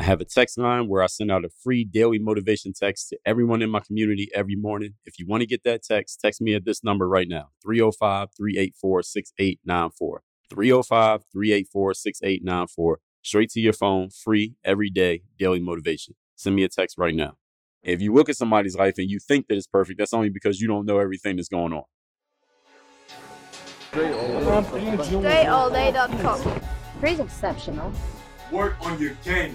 I have a text line where I send out a free daily motivation text to everyone in my community every morning. If you want to get that text, text me at this number right now 305 384 6894. 305 384 6894. Straight to your phone, free, every day, daily motivation. Send me a text right now. If you look at somebody's life and you think that it's perfect, that's only because you don't know everything that's going on. DreAllDay.com. Pretty exceptional. Work on your game.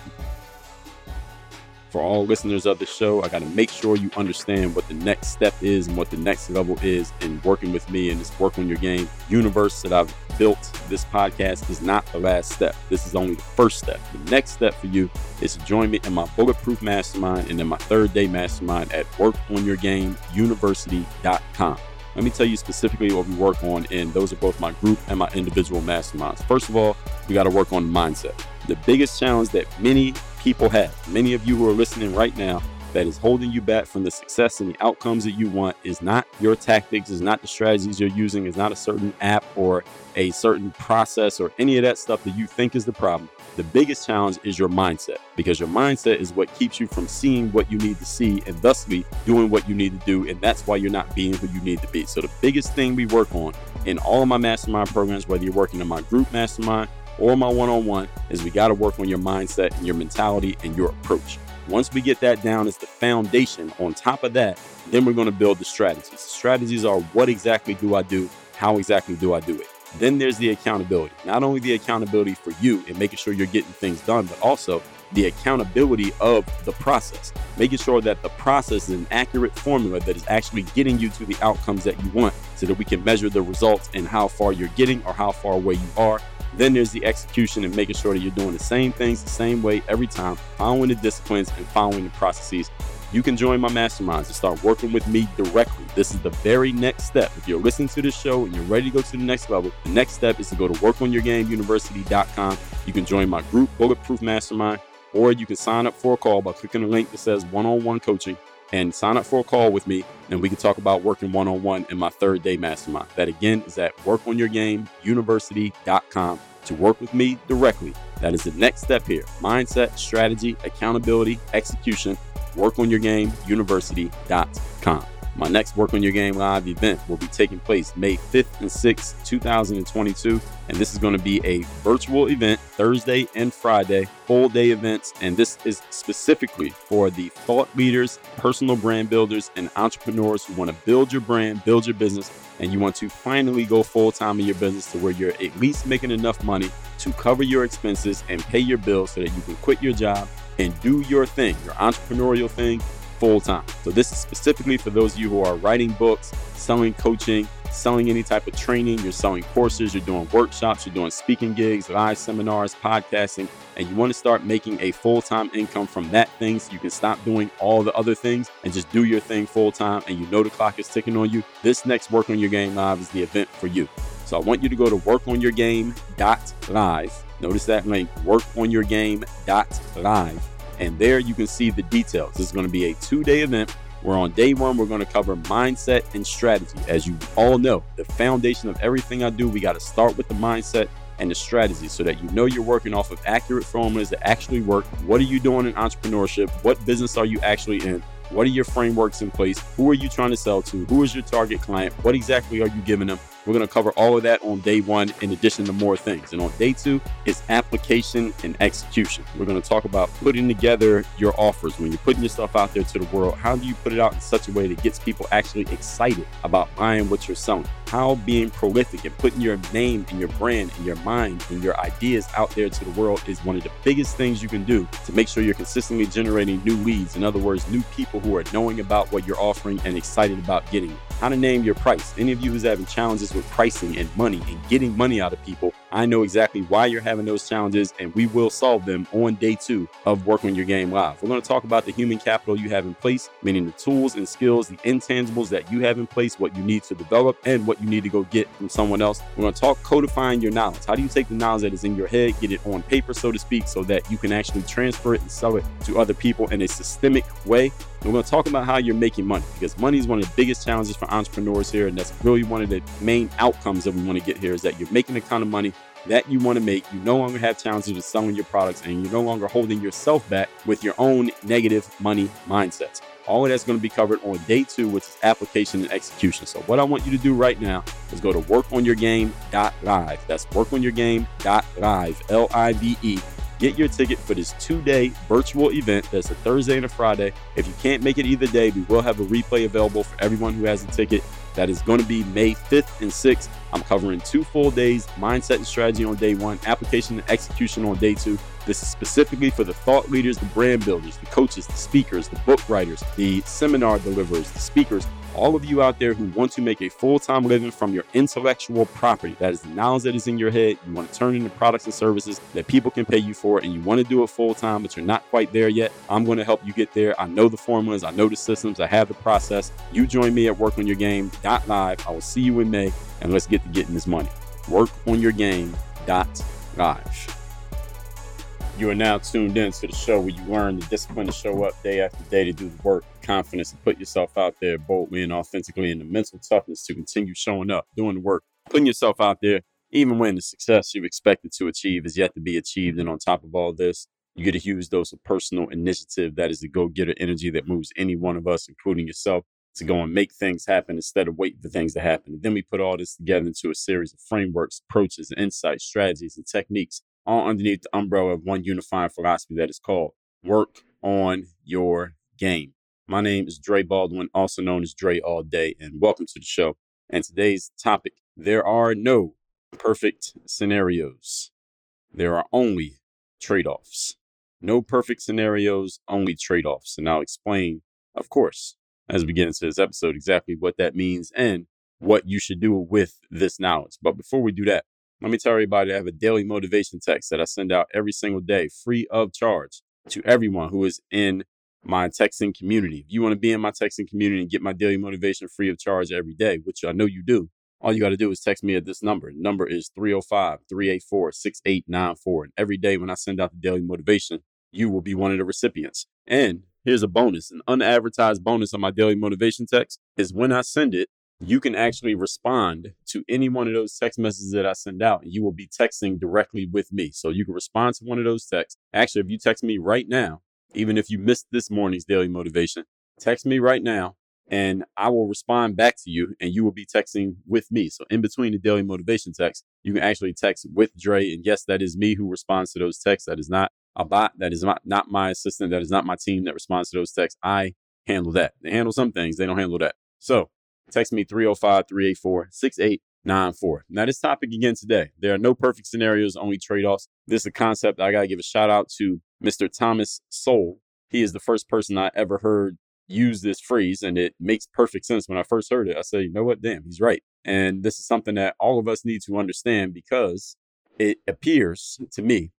For all listeners of the show, I got to make sure you understand what the next step is and what the next level is in working with me in this Work on Your Game universe that I've built. This podcast is not the last step. This is only the first step. The next step for you is to join me in my Bulletproof Mastermind and in my third day mastermind at workonyourgameuniversity.com. Let me tell you specifically what we work on, and those are both my group and my individual masterminds. First of all, we got to work on mindset. The biggest challenge that many people have, many of you who are listening right now, that is holding you back from the success and the outcomes that you want is not your tactics, is not the strategies you're using, is not a certain app or a certain process or any of that stuff that you think is the problem. The biggest challenge is your mindset because your mindset is what keeps you from seeing what you need to see and thusly doing what you need to do. And that's why you're not being who you need to be. So, the biggest thing we work on in all of my mastermind programs, whether you're working in my group mastermind or my one on one, is we got to work on your mindset and your mentality and your approach. Once we get that down as the foundation, on top of that, then we're going to build the strategies. The strategies are what exactly do I do? How exactly do I do it? Then there's the accountability. Not only the accountability for you and making sure you're getting things done, but also the accountability of the process, making sure that the process is an accurate formula that is actually getting you to the outcomes that you want so that we can measure the results and how far you're getting or how far away you are then there's the execution and making sure that you're doing the same things the same way every time, following the disciplines and following the processes. You can join my masterminds and start working with me directly. This is the very next step. If you're listening to this show and you're ready to go to the next level, the next step is to go to workonyourgameuniversity.com. You can join my group, Bulletproof Mastermind, or you can sign up for a call by clicking the link that says one on one coaching and sign up for a call with me and we can talk about working one on one in my third day mastermind. That again is at workonyourgameuniversity.com to work with me directly. That is the next step here mindset, strategy, accountability, execution. Work My next Work on Your Game Live event will be taking place May 5th and 6th, 2022. And this is going to be a virtual event Thursday and Friday, full day events. And this is specifically for the thought leaders, personal brand builders, and entrepreneurs who want to build your brand, build your business, and you want to finally go full time in your business to where you're at least making enough money to cover your expenses and pay your bills so that you can quit your job and do your thing, your entrepreneurial thing full time. So this is specifically for those of you who are writing books, selling coaching, selling any type of training, you're selling courses, you're doing workshops, you're doing speaking gigs, live seminars, podcasting, and you want to start making a full-time income from that thing so you can stop doing all the other things and just do your thing full time and you know the clock is ticking on you. This next Work on Your Game Live is the event for you. So I want you to go to workonyourgame.live. Notice that link, workonyourgame.live and there you can see the details. This is going to be a two day event where on day one, we're going to cover mindset and strategy. As you all know, the foundation of everything I do, we got to start with the mindset and the strategy so that you know you're working off of accurate formulas that actually work. What are you doing in entrepreneurship? What business are you actually in? What are your frameworks in place? Who are you trying to sell to? Who is your target client? What exactly are you giving them? We're going to cover all of that on day one, in addition to more things. And on day two, it's application and execution. We're going to talk about putting together your offers. When you're putting yourself out there to the world, how do you put it out in such a way that gets people actually excited about buying what you're selling? how being prolific and putting your name and your brand and your mind and your ideas out there to the world is one of the biggest things you can do to make sure you're consistently generating new leads. In other words, new people who are knowing about what you're offering and excited about getting it. How to name your price. Any of you who's having challenges with pricing and money and getting money out of people, I know exactly why you're having those challenges and we will solve them on day two of Work on Your Game Live. We're going to talk about the human capital you have in place, meaning the tools and skills, the intangibles that you have in place, what you need to develop, and what you need to go get from someone else. We're going to talk codifying your knowledge. How do you take the knowledge that is in your head, get it on paper, so to speak, so that you can actually transfer it and sell it to other people in a systemic way? we're going to talk about how you're making money because money is one of the biggest challenges for entrepreneurs here. And that's really one of the main outcomes that we want to get here is that you're making the kind of money that you want to make. You no longer have challenges with selling your products and you're no longer holding yourself back with your own negative money mindsets. All of that's going to be covered on day two, which is application and execution. So, what I want you to do right now is go to workonyourgame.live. That's workonyourgame.live, L I V E Get your ticket for this two day virtual event that's a Thursday and a Friday. If you can't make it either day, we will have a replay available for everyone who has a ticket. That is going to be May 5th and 6th. I'm covering two full days mindset and strategy on day one, application and execution on day two. This is specifically for the thought leaders, the brand builders, the coaches, the speakers, the book writers, the seminar deliverers, the speakers, all of you out there who want to make a full time living from your intellectual property, that is the knowledge that is in your head, you want to turn into products and services that people can pay you for, and you want to do it full time, but you're not quite there yet, I'm going to help you get there. I know the formulas, I know the systems, I have the process. You join me at workonyourgame.live. I will see you in May, and let's get to getting this money. Workonyourgame.live. You are now tuned in to the show where you learn the discipline to show up day after day to do the work, confidence to put yourself out there boldly and authentically, and the mental toughness to continue showing up, doing the work, putting yourself out there, even when the success you expected to achieve is yet to be achieved. And on top of all this, you get a huge dose of personal initiative that is the go getter energy that moves any one of us, including yourself, to go and make things happen instead of waiting for things to happen. And then we put all this together into a series of frameworks, approaches, insights, strategies, and techniques all underneath the umbrella of one unifying philosophy that is called work on your game. My name is Dre Baldwin, also known as Dre All Day, and welcome to the show. And today's topic there are no perfect scenarios, there are only trade offs. No perfect scenarios, only trade offs. And I'll explain, of course, as we get into this episode, exactly what that means and what you should do with this knowledge. But before we do that, let me tell everybody I have a daily motivation text that I send out every single day, free of charge, to everyone who is in my texting community. If you want to be in my texting community and get my daily motivation free of charge every day, which I know you do, all you got to do is text me at this number. The number is 305 384 6894. And every day when I send out the daily motivation, you will be one of the recipients. And here's a bonus an unadvertised bonus on my daily motivation text is when I send it, you can actually respond to any one of those text messages that I send out, and you will be texting directly with me. So you can respond to one of those texts. Actually, if you text me right now, even if you missed this morning's daily motivation, text me right now and I will respond back to you and you will be texting with me. So in between the daily motivation text, you can actually text with Dre. And yes, that is me who responds to those texts. That is not a bot. That is not, not my assistant. That is not my team that responds to those texts. I handle that. They handle some things. They don't handle that. So Text me 305 384 6894. Now, this topic again today there are no perfect scenarios, only trade offs. This is a concept I got to give a shout out to Mr. Thomas Sowell. He is the first person I ever heard use this phrase, and it makes perfect sense when I first heard it. I said, you know what? Damn, he's right. And this is something that all of us need to understand because it appears to me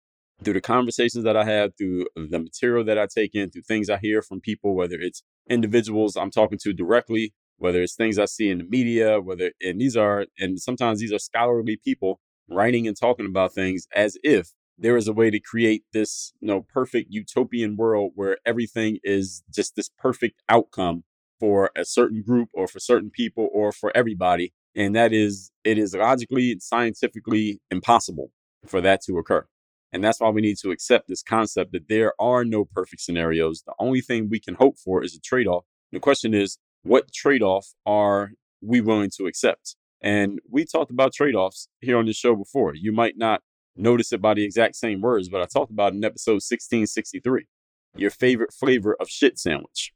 through the conversations that I have, through the material that I take in, through things I hear from people, whether it's individuals I'm talking to directly whether it's things I see in the media, whether, and these are, and sometimes these are scholarly people writing and talking about things as if there is a way to create this, you know, perfect utopian world where everything is just this perfect outcome for a certain group or for certain people or for everybody. And that is, it is logically and scientifically impossible for that to occur. And that's why we need to accept this concept that there are no perfect scenarios. The only thing we can hope for is a trade off. The question is, what trade off are we willing to accept? And we talked about trade offs here on this show before. You might not notice it by the exact same words, but I talked about in episode 1663 your favorite flavor of shit sandwich.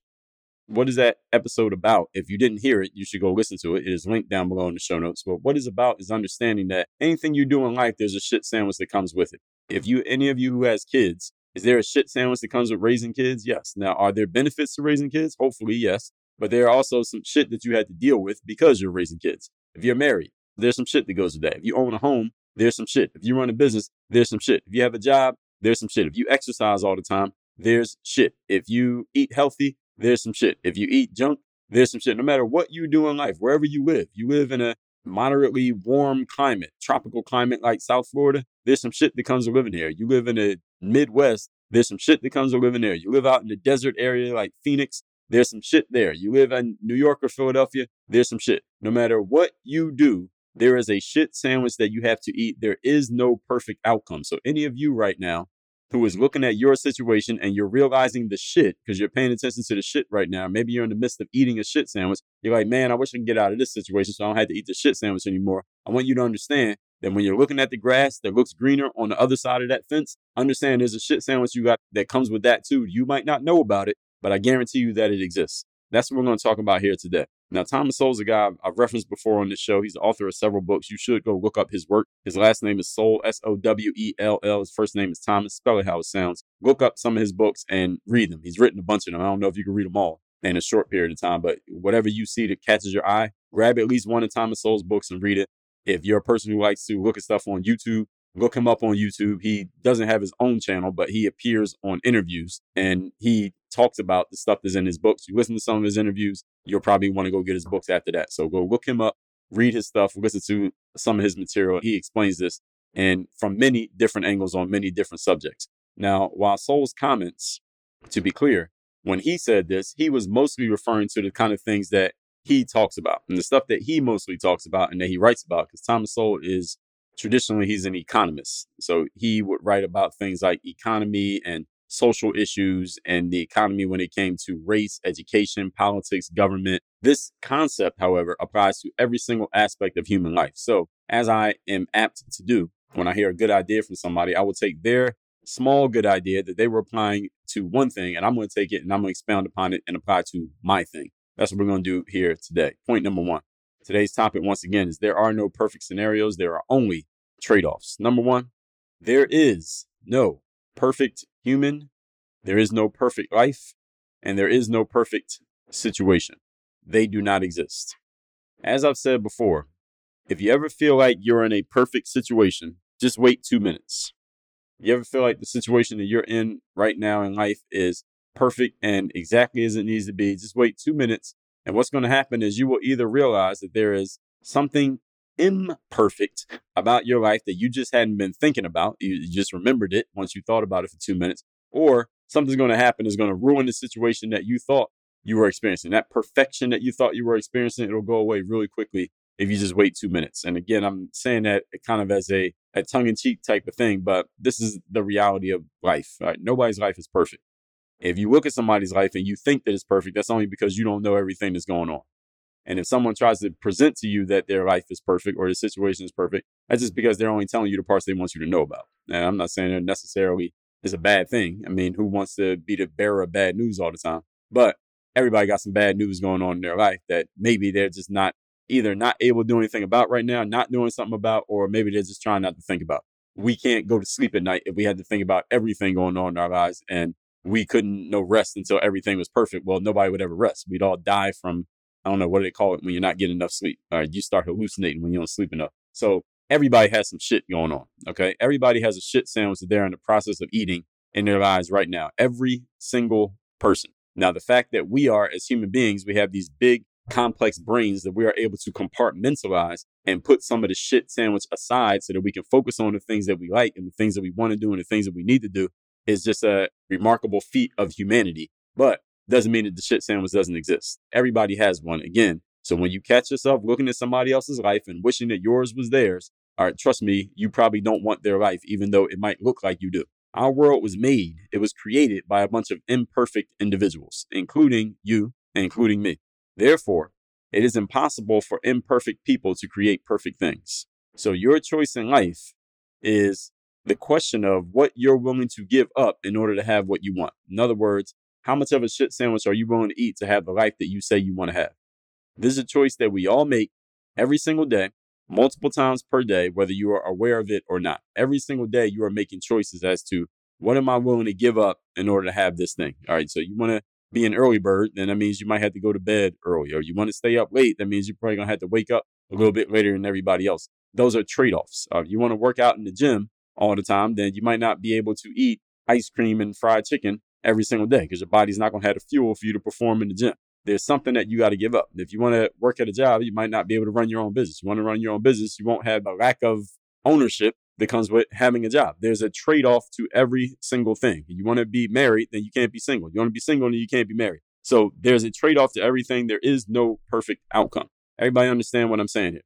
What is that episode about? If you didn't hear it, you should go listen to it. It is linked down below in the show notes. But what it's about is understanding that anything you do in life, there's a shit sandwich that comes with it. If you, any of you who has kids, is there a shit sandwich that comes with raising kids? Yes. Now, are there benefits to raising kids? Hopefully, yes. But there are also some shit that you had to deal with because you're raising kids. If you're married, there's some shit that goes with that. If you own a home, there's some shit. If you run a business, there's some shit. If you have a job, there's some shit. If you exercise all the time, there's shit. If you eat healthy, there's some shit. If you eat junk, there's some shit. No matter what you do in life, wherever you live, you live in a moderately warm climate, tropical climate like South Florida, there's some shit that comes with living here. You live in a Midwest, there's some shit that comes with living there. You live out in the desert area like Phoenix, there's some shit there. You live in New York or Philadelphia, there's some shit. No matter what you do, there is a shit sandwich that you have to eat. There is no perfect outcome. So, any of you right now who is looking at your situation and you're realizing the shit because you're paying attention to the shit right now, maybe you're in the midst of eating a shit sandwich. You're like, man, I wish I could get out of this situation so I don't have to eat the shit sandwich anymore. I want you to understand that when you're looking at the grass that looks greener on the other side of that fence, understand there's a shit sandwich you got that comes with that too. You might not know about it, but I guarantee you that it exists. That's what we're going to talk about here today. Now, Thomas Sowell's a guy I've referenced before on this show. He's the author of several books. You should go look up his work. His last name is Sowell, S O W E L L. His first name is Thomas. Spell it how it sounds. Look up some of his books and read them. He's written a bunch of them. I don't know if you can read them all in a short period of time, but whatever you see that catches your eye, grab at least one of Thomas Sowell's books and read it. If you're a person who likes to look at stuff on YouTube, look him up on YouTube. He doesn't have his own channel, but he appears on interviews and he talks about the stuff that's in his books. You listen to some of his interviews, you'll probably want to go get his books after that. So go look him up, read his stuff, listen to some of his material. He explains this and from many different angles on many different subjects. Now, while Sowell's comments, to be clear, when he said this, he was mostly referring to the kind of things that he talks about and the stuff that he mostly talks about and that he writes about. Because Thomas Sowell is traditionally he's an economist, so he would write about things like economy and social issues and the economy when it came to race, education, politics, government. This concept, however, applies to every single aspect of human life. So, as I am apt to do when I hear a good idea from somebody, I will take their small good idea that they were applying to one thing, and I'm going to take it and I'm going to expound upon it and apply to my thing. That's what we're going to do here today. Point number one. Today's topic, once again, is there are no perfect scenarios. There are only trade offs. Number one, there is no perfect human, there is no perfect life, and there is no perfect situation. They do not exist. As I've said before, if you ever feel like you're in a perfect situation, just wait two minutes. You ever feel like the situation that you're in right now in life is perfect and exactly as it needs to be, just wait two minutes. And what's going to happen is you will either realize that there is something imperfect about your life that you just hadn't been thinking about. You just remembered it once you thought about it for two minutes, or something's going to happen is going to ruin the situation that you thought you were experiencing. That perfection that you thought you were experiencing, it'll go away really quickly if you just wait two minutes. And again, I'm saying that kind of as a, a tongue in cheek type of thing, but this is the reality of life. Right? Nobody's life is perfect. If you look at somebody's life and you think that it's perfect, that's only because you don't know everything that's going on. And if someone tries to present to you that their life is perfect or the situation is perfect, that's just because they're only telling you the parts they want you to know about. And I'm not saying that necessarily is a bad thing. I mean, who wants to be the bearer of bad news all the time? But everybody got some bad news going on in their life that maybe they're just not either not able to do anything about right now, not doing something about, or maybe they're just trying not to think about. We can't go to sleep at night if we had to think about everything going on in our lives and we couldn't no rest until everything was perfect. Well, nobody would ever rest. We'd all die from I don't know what do they call it when you're not getting enough sleep. All right, you start hallucinating when you don't sleep enough. So everybody has some shit going on. Okay, everybody has a shit sandwich that they're in the process of eating in their lives right now. Every single person. Now, the fact that we are as human beings, we have these big complex brains that we are able to compartmentalize and put some of the shit sandwich aside so that we can focus on the things that we like and the things that we want to do and the things that we need to do is just a remarkable feat of humanity. But doesn't mean that the shit sandwich doesn't exist. Everybody has one. Again, so when you catch yourself looking at somebody else's life and wishing that yours was theirs, all right, trust me, you probably don't want their life, even though it might look like you do. Our world was made, it was created by a bunch of imperfect individuals, including you and including me. Therefore, it is impossible for imperfect people to create perfect things. So your choice in life is the question of what you're willing to give up in order to have what you want. In other words, How much of a shit sandwich are you willing to eat to have the life that you say you want to have? This is a choice that we all make every single day, multiple times per day, whether you are aware of it or not. Every single day, you are making choices as to what am I willing to give up in order to have this thing? All right. So you want to be an early bird, then that means you might have to go to bed early. Or you want to stay up late, that means you're probably going to have to wake up a little bit later than everybody else. Those are trade offs. Uh, you want to work out in the gym all the time, then you might not be able to eat ice cream and fried chicken every single day because your body's not going to have the fuel for you to perform in the gym. There's something that you got to give up. If you want to work at a job, you might not be able to run your own business. You want to run your own business, you won't have a lack of ownership that comes with having a job. There's a trade off to every single thing. You want to be married, then you can't be single. You want to be single, then you can't be married. So there's a trade off to everything. There is no perfect outcome. Everybody understand what I'm saying here.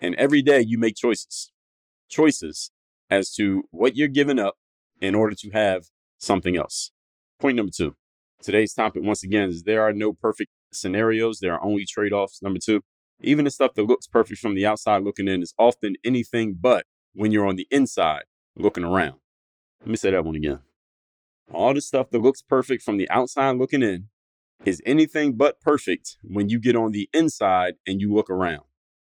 And every day you make choices, choices as to what you're giving up in order to have something else. Point number two. Today's topic, once again, is there are no perfect scenarios. There are only trade offs. Number two, even the stuff that looks perfect from the outside looking in is often anything but when you're on the inside looking around. Let me say that one again. All the stuff that looks perfect from the outside looking in is anything but perfect when you get on the inside and you look around.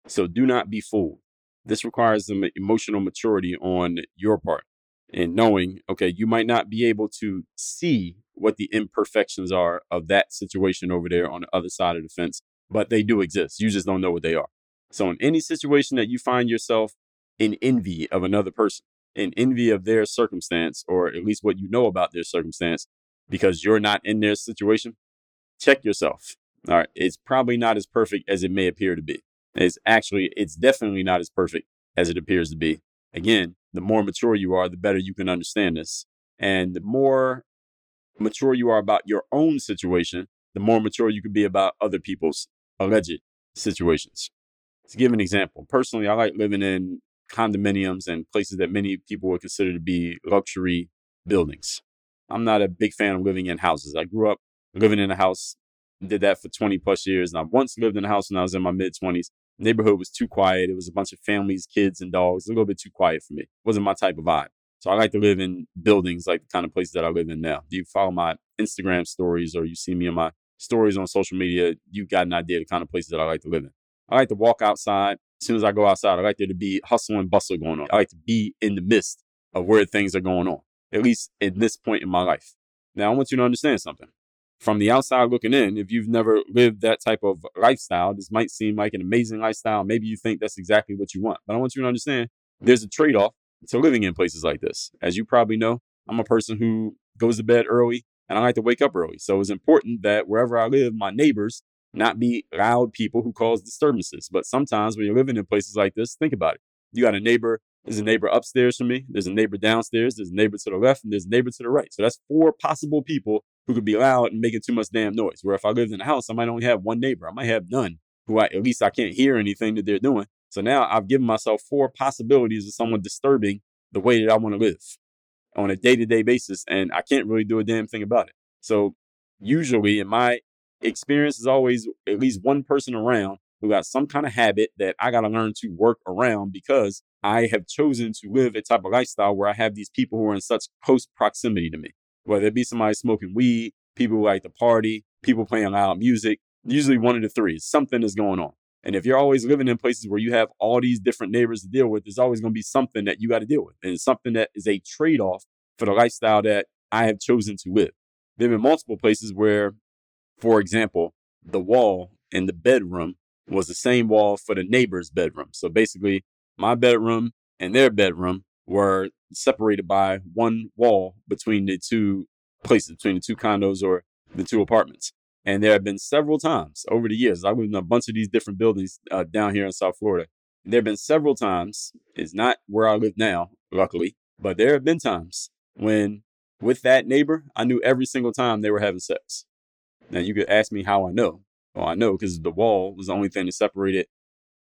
So do not be fooled. This requires some emotional maturity on your part and knowing, okay, you might not be able to see what the imperfections are of that situation over there on the other side of the fence, but they do exist. You just don't know what they are. So, in any situation that you find yourself in envy of another person, in envy of their circumstance, or at least what you know about their circumstance, because you're not in their situation, check yourself. All right. It's probably not as perfect as it may appear to be. It's actually, it's definitely not as perfect as it appears to be. Again, the more mature you are, the better you can understand this. And the more mature you are about your own situation, the more mature you can be about other people's alleged situations. To give an example, personally, I like living in condominiums and places that many people would consider to be luxury buildings. I'm not a big fan of living in houses. I grew up living in a house, did that for 20 plus years. And I once lived in a house when I was in my mid 20s. Neighborhood was too quiet. It was a bunch of families, kids, and dogs. A little bit too quiet for me. It wasn't my type of vibe. So I like to live in buildings like the kind of places that I live in now. Do you follow my Instagram stories or you see me in my stories on social media? You got an idea of the kind of places that I like to live in. I like to walk outside. As soon as I go outside, I like there to be hustle and bustle going on. I like to be in the midst of where things are going on, at least in this point in my life. Now, I want you to understand something. From the outside looking in, if you've never lived that type of lifestyle, this might seem like an amazing lifestyle. Maybe you think that's exactly what you want. But I want you to understand there's a trade off to living in places like this. As you probably know, I'm a person who goes to bed early and I like to wake up early. So it's important that wherever I live, my neighbors not be loud people who cause disturbances. But sometimes when you're living in places like this, think about it. You got a neighbor, there's a neighbor upstairs from me, there's a neighbor downstairs, there's a neighbor to the left, and there's a neighbor to the right. So that's four possible people who could be loud and making too much damn noise. Where if I lived in a house, I might only have one neighbor. I might have none who I, at least I can't hear anything that they're doing. So now I've given myself four possibilities of someone disturbing the way that I want to live on a day to day basis. And I can't really do a damn thing about it. So usually in my experience is always at least one person around who got some kind of habit that I got to learn to work around because I have chosen to live a type of lifestyle where I have these people who are in such close proximity to me. Whether it be somebody smoking weed, people who like to party, people playing loud music, usually one of the three. Something is going on. And if you're always living in places where you have all these different neighbors to deal with, there's always going to be something that you got to deal with. And something that is a trade off for the lifestyle that I have chosen to live. There have been multiple places where, for example, the wall in the bedroom was the same wall for the neighbor's bedroom. So basically, my bedroom and their bedroom were separated by one wall between the two places, between the two condos or the two apartments. And there have been several times over the years, I've lived in a bunch of these different buildings uh, down here in South Florida. There have been several times, it's not where I live now, luckily, but there have been times when with that neighbor, I knew every single time they were having sex. Now you could ask me how I know. Well, I know because the wall was the only thing that separated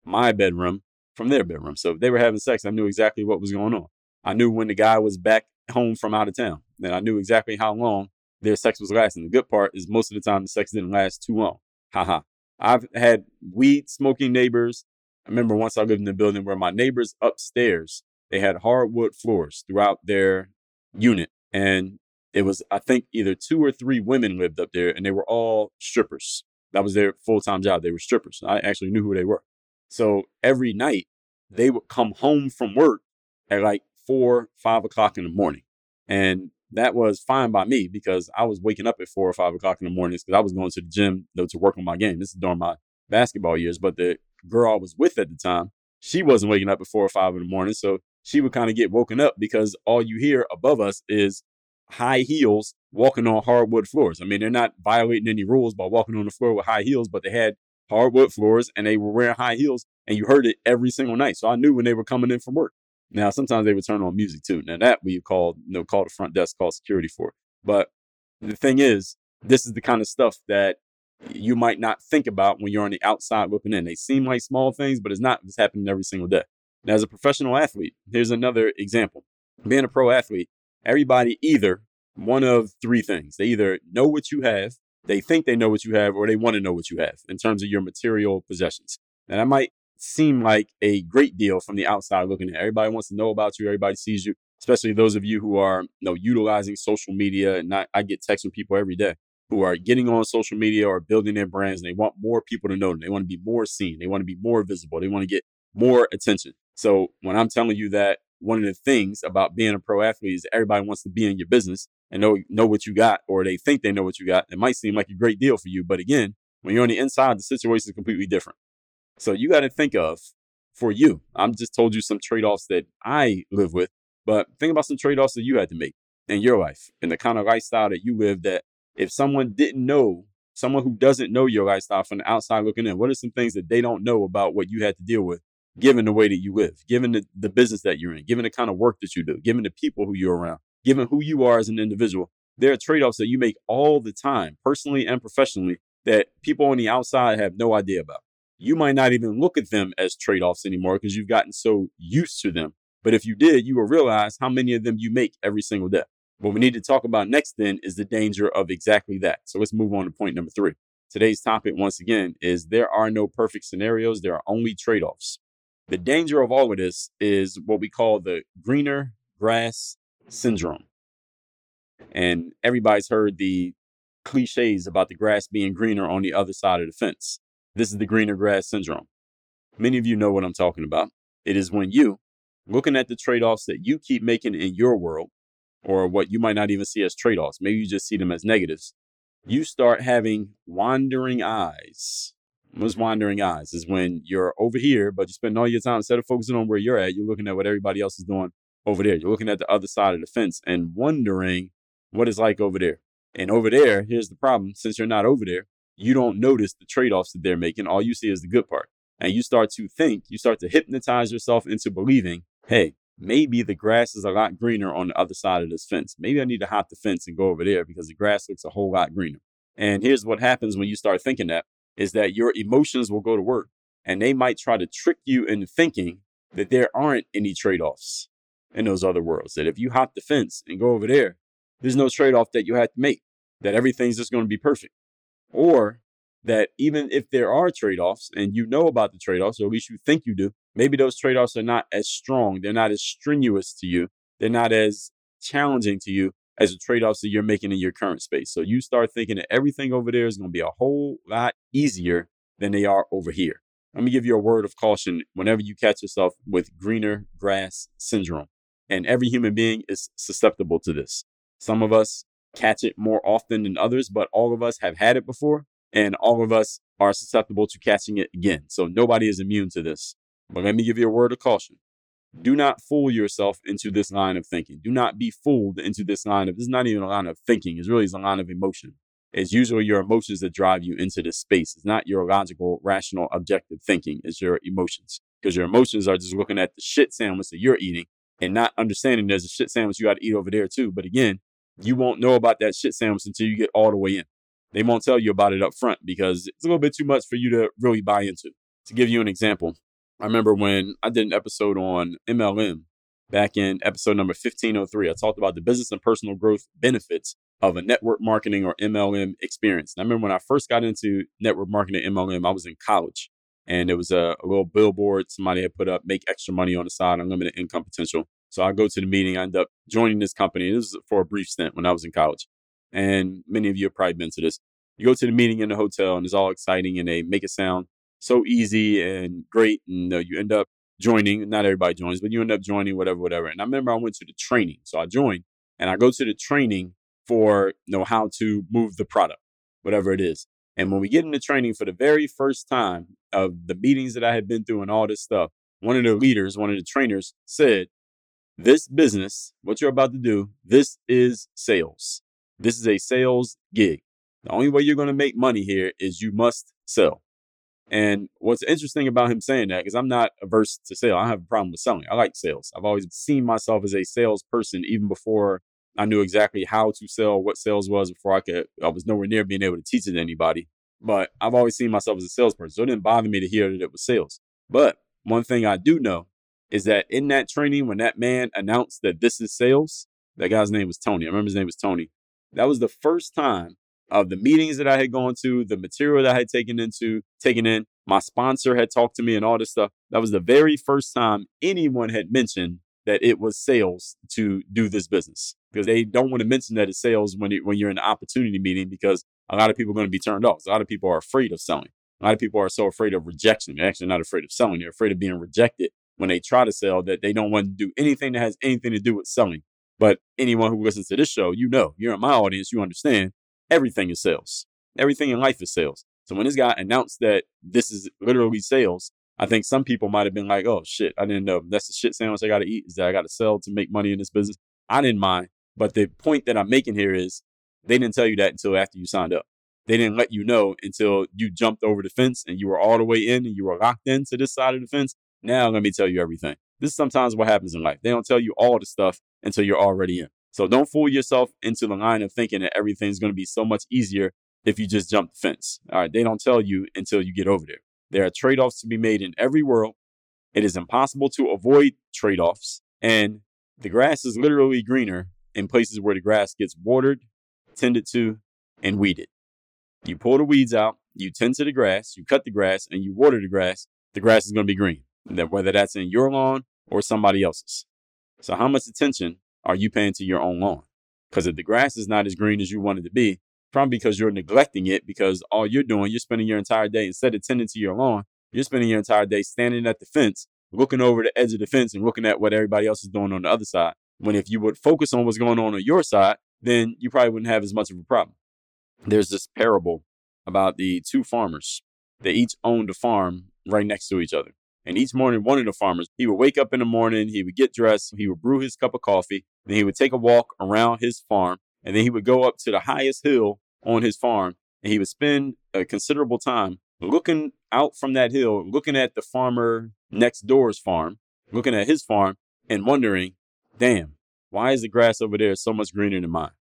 my bedroom from their bedroom. So they were having sex, I knew exactly what was going on. I knew when the guy was back home from out of town. And I knew exactly how long their sex was lasting. The good part is most of the time the sex didn't last too long. Haha. I've had weed smoking neighbors. I remember once I lived in a building where my neighbors upstairs, they had hardwood floors throughout their unit. And It was, I think, either two or three women lived up there, and they were all strippers. That was their full time job. They were strippers. I actually knew who they were. So every night they would come home from work at like four, five o'clock in the morning. And that was fine by me because I was waking up at four or five o'clock in the mornings because I was going to the gym though, to work on my game. This is during my basketball years. But the girl I was with at the time, she wasn't waking up at four or five in the morning. So she would kind of get woken up because all you hear above us is high heels walking on hardwood floors. I mean, they're not violating any rules by walking on the floor with high heels, but they had hardwood floors and they were wearing high heels and you heard it every single night. So I knew when they were coming in from work. Now, sometimes they would turn on music too. Now that we call, you know, call the front desk, call security for. But the thing is, this is the kind of stuff that you might not think about when you're on the outside looking in. They seem like small things, but it's not. It's happening every single day. Now, as a professional athlete, here's another example. Being a pro athlete, everybody either one of three things. They either know what you have, they think they know what you have, or they want to know what you have in terms of your material possessions. And that might seem like a great deal from the outside looking in. Everybody wants to know about you, everybody sees you, especially those of you who are you know, utilizing social media. And I, I get texts from people every day who are getting on social media or building their brands and they want more people to know them. They want to be more seen. They want to be more visible. They want to get more attention. So when I'm telling you that one of the things about being a pro athlete is everybody wants to be in your business and know know what you got, or they think they know what you got. It might seem like a great deal for you, but again, when you're on the inside, the situation is completely different. So you got to think of for you. I'm just told you some trade offs that I live with, but think about some trade offs that you had to make in your life and the kind of lifestyle that you live. That if someone didn't know, someone who doesn't know your lifestyle from the outside looking in, what are some things that they don't know about what you had to deal with given the way that you live, given the, the business that you're in, given the kind of work that you do, given the people who you're around, given who you are as an individual. There are trade offs that you make all the time, personally and professionally, that people on the outside have no idea about. You might not even look at them as trade offs anymore because you've gotten so used to them. But if you did, you will realize how many of them you make every single day. What we need to talk about next then is the danger of exactly that. So let's move on to point number three. Today's topic, once again, is there are no perfect scenarios, there are only trade offs. The danger of all of this is what we call the greener grass syndrome. And everybody's heard the cliches about the grass being greener on the other side of the fence. This is the greener grass syndrome. Many of you know what I'm talking about. It is when you, looking at the trade offs that you keep making in your world, or what you might not even see as trade offs, maybe you just see them as negatives, you start having wandering eyes. What's wandering eyes? Is when you're over here, but you spend all your time instead of focusing on where you're at, you're looking at what everybody else is doing over there. You're looking at the other side of the fence and wondering what it's like over there. And over there, here's the problem since you're not over there, you don't notice the trade offs that they're making. All you see is the good part. And you start to think, you start to hypnotize yourself into believing, hey, maybe the grass is a lot greener on the other side of this fence. Maybe I need to hop the fence and go over there because the grass looks a whole lot greener. And here's what happens when you start thinking that is that your emotions will go to work and they might try to trick you into thinking that there aren't any trade offs in those other worlds. That if you hop the fence and go over there, there's no trade off that you have to make, that everything's just going to be perfect. Or that even if there are trade offs and you know about the trade offs, or at least you think you do, maybe those trade offs are not as strong. They're not as strenuous to you. They're not as challenging to you as the trade offs that you're making in your current space. So you start thinking that everything over there is going to be a whole lot easier than they are over here. Let me give you a word of caution whenever you catch yourself with greener grass syndrome. And every human being is susceptible to this. Some of us catch it more often than others, but all of us have had it before, and all of us are susceptible to catching it again. So nobody is immune to this. But let me give you a word of caution. Do not fool yourself into this line of thinking. Do not be fooled into this line of, this is not even a line of thinking, it's really a line of emotion. It's usually your emotions that drive you into this space. It's not your logical, rational, objective thinking, it's your emotions. Because your emotions are just looking at the shit sandwich that you're eating and not understanding there's a shit sandwich you got to eat over there too. But again, you won't know about that shit sandwich until you get all the way in. They won't tell you about it up front because it's a little bit too much for you to really buy into. To give you an example, I remember when I did an episode on MLM back in episode number 1503. I talked about the business and personal growth benefits of a network marketing or MLM experience. And I remember when I first got into network marketing MLM, I was in college and it was a, a, little billboard somebody had put up make extra money on the side unlimited income potential So I go to the meeting. I end up joining this company. This is for a brief stint when I was in college. And many of you have probably been to this. You go to the meeting in the hotel and it's all exciting and they make it sound so easy and great. And uh, you end up joining. Not everybody joins, but you end up joining whatever, whatever. And I remember I went to the training. So I joined and I go to the training for you know how to move the product, whatever it is. And when we get into training for the very first time of the meetings that I had been through and all this stuff, one of the leaders, one of the trainers said, This business, what you're about to do, this is sales. This is a sales gig. The only way you're going to make money here is you must sell. And what's interesting about him saying that, because I'm not averse to sale, I have a problem with selling. I like sales. I've always seen myself as a salesperson even before I knew exactly how to sell, what sales was before I could, I was nowhere near being able to teach it to anybody. But I've always seen myself as a salesperson. So it didn't bother me to hear that it was sales. But one thing I do know is that in that training, when that man announced that this is sales, that guy's name was Tony. I remember his name was Tony. That was the first time of the meetings that I had gone to, the material that I had taken into, taken in. My sponsor had talked to me and all this stuff. That was the very first time anyone had mentioned that it was sales to do this business because they don't want to mention that it's sales when, it, when you're in an opportunity meeting because a lot of people are going to be turned off. A lot of people are afraid of selling. A lot of people are so afraid of rejection. They're actually not afraid of selling. They're afraid of being rejected when they try to sell that they don't want to do anything that has anything to do with selling. But anyone who listens to this show, you know, you're in my audience, you understand everything is sales. Everything in life is sales. So when this guy announced that this is literally sales, I think some people might have been like, oh shit, I didn't know. That's the shit sandwich I got to eat is that I got to sell to make money in this business. I didn't mind. But the point that I'm making here is they didn't tell you that until after you signed up. They didn't let you know until you jumped over the fence and you were all the way in and you were locked into this side of the fence. Now let me tell you everything. This is sometimes what happens in life. They don't tell you all the stuff until you're already in. So don't fool yourself into the line of thinking that everything's going to be so much easier if you just jump the fence. All right. They don't tell you until you get over there. There are trade offs to be made in every world. It is impossible to avoid trade offs. And the grass is literally greener in places where the grass gets watered, tended to, and weeded. You pull the weeds out, you tend to the grass, you cut the grass, and you water the grass, the grass is going to be green, whether that's in your lawn or somebody else's. So, how much attention are you paying to your own lawn? Because if the grass is not as green as you want it to be, probably because you're neglecting it, because all you're doing, you're spending your entire day, instead of tending to your lawn, you're spending your entire day standing at the fence, looking over the edge of the fence and looking at what everybody else is doing on the other side. When if you would focus on what's going on on your side, then you probably wouldn't have as much of a problem. There's this parable about the two farmers. They each owned a farm right next to each other. And each morning, one of the farmers, he would wake up in the morning, he would get dressed, he would brew his cup of coffee, then he would take a walk around his farm, and then he would go up to the highest hill on his farm, and he would spend a considerable time looking out from that hill, looking at the farmer next door's farm, looking at his farm, and wondering, damn, why is the grass over there so much greener than mine?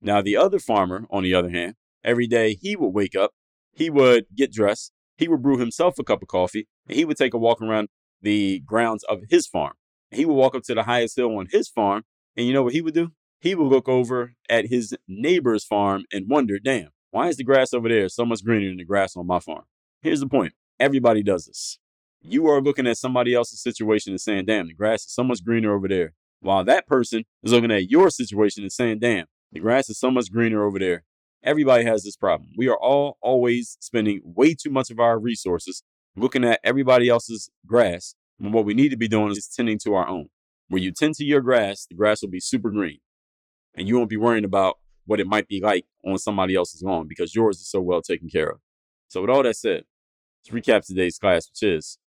Now, the other farmer, on the other hand, every day he would wake up, he would get dressed, he would brew himself a cup of coffee, and he would take a walk around the grounds of his farm. He would walk up to the highest hill on his farm, and you know what he would do? He will look over at his neighbor's farm and wonder, damn, why is the grass over there so much greener than the grass on my farm? Here's the point everybody does this. You are looking at somebody else's situation and saying, damn, the grass is so much greener over there. While that person is looking at your situation and saying, damn, the grass is so much greener over there. Everybody has this problem. We are all always spending way too much of our resources looking at everybody else's grass when what we need to be doing is tending to our own. Where you tend to your grass, the grass will be super green. And you won't be worrying about what it might be like on somebody else's lawn because yours is so well taken care of. So, with all that said, let's recap today's class, which is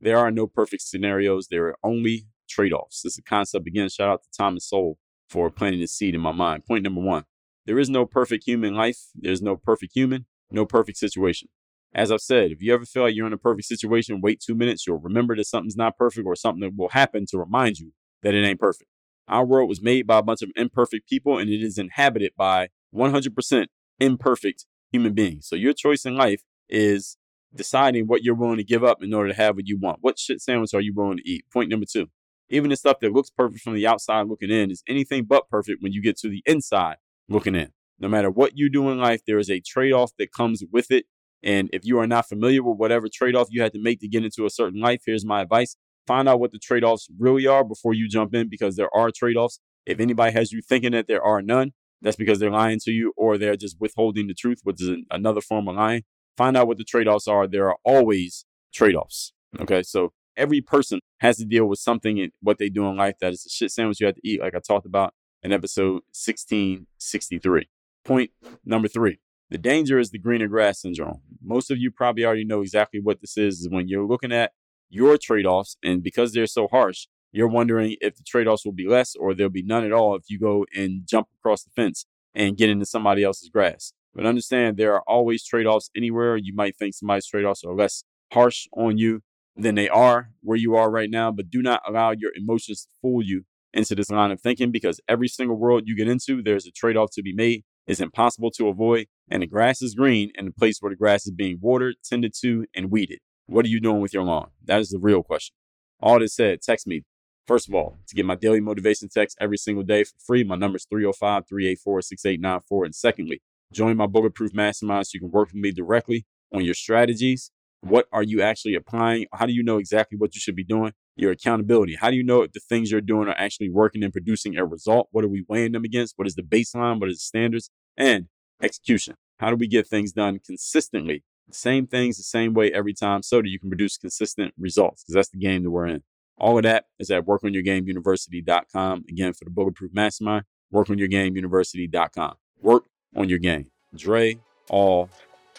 there are no perfect scenarios, there are only trade offs. This is a concept. Again, shout out to Thomas Sowell for planting the seed in my mind. Point number one there is no perfect human life, there's no perfect human, no perfect situation. As I've said, if you ever feel like you're in a perfect situation, wait two minutes. You'll remember that something's not perfect or something that will happen to remind you that it ain't perfect. Our world was made by a bunch of imperfect people and it is inhabited by 100% imperfect human beings. So your choice in life is deciding what you're willing to give up in order to have what you want. What shit sandwich are you willing to eat? Point number two. Even the stuff that looks perfect from the outside looking in is anything but perfect when you get to the inside looking in. No matter what you do in life, there is a trade off that comes with it. And if you are not familiar with whatever trade off you had to make to get into a certain life, here's my advice find out what the trade offs really are before you jump in because there are trade offs. If anybody has you thinking that there are none, that's because they're lying to you or they're just withholding the truth, which is another form of lying. Find out what the trade offs are. There are always trade offs. Okay. So every person has to deal with something in what they do in life that is a shit sandwich you have to eat, like I talked about in episode 1663. Point number three the danger is the greener grass syndrome. Most of you probably already know exactly what this is, is when you're looking at your trade offs, and because they're so harsh, you're wondering if the trade offs will be less or there'll be none at all if you go and jump across the fence and get into somebody else's grass. But understand there are always trade offs anywhere. You might think somebody's trade offs are less harsh on you than they are where you are right now, but do not allow your emotions to fool you into this line of thinking because every single world you get into, there's a trade off to be made. It's impossible to avoid, and the grass is green in the place where the grass is being watered, tended to, and weeded. What are you doing with your lawn? That is the real question. All this said, text me. First of all, to get my daily motivation text every single day for free, my number is 305 384 6894. And secondly, join my Bulletproof Mastermind so you can work with me directly on your strategies. What are you actually applying? How do you know exactly what you should be doing? Your accountability. How do you know if the things you're doing are actually working and producing a result? What are we weighing them against? What is the baseline? What is the standards? And execution. How do we get things done consistently? The same things the same way every time so that you can produce consistent results because that's the game that we're in. All of that is at workonyourgameuniversity.com. Again, for the Bulletproof Mastermind, workonyourgameuniversity.com. Work on your game. Dre all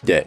day.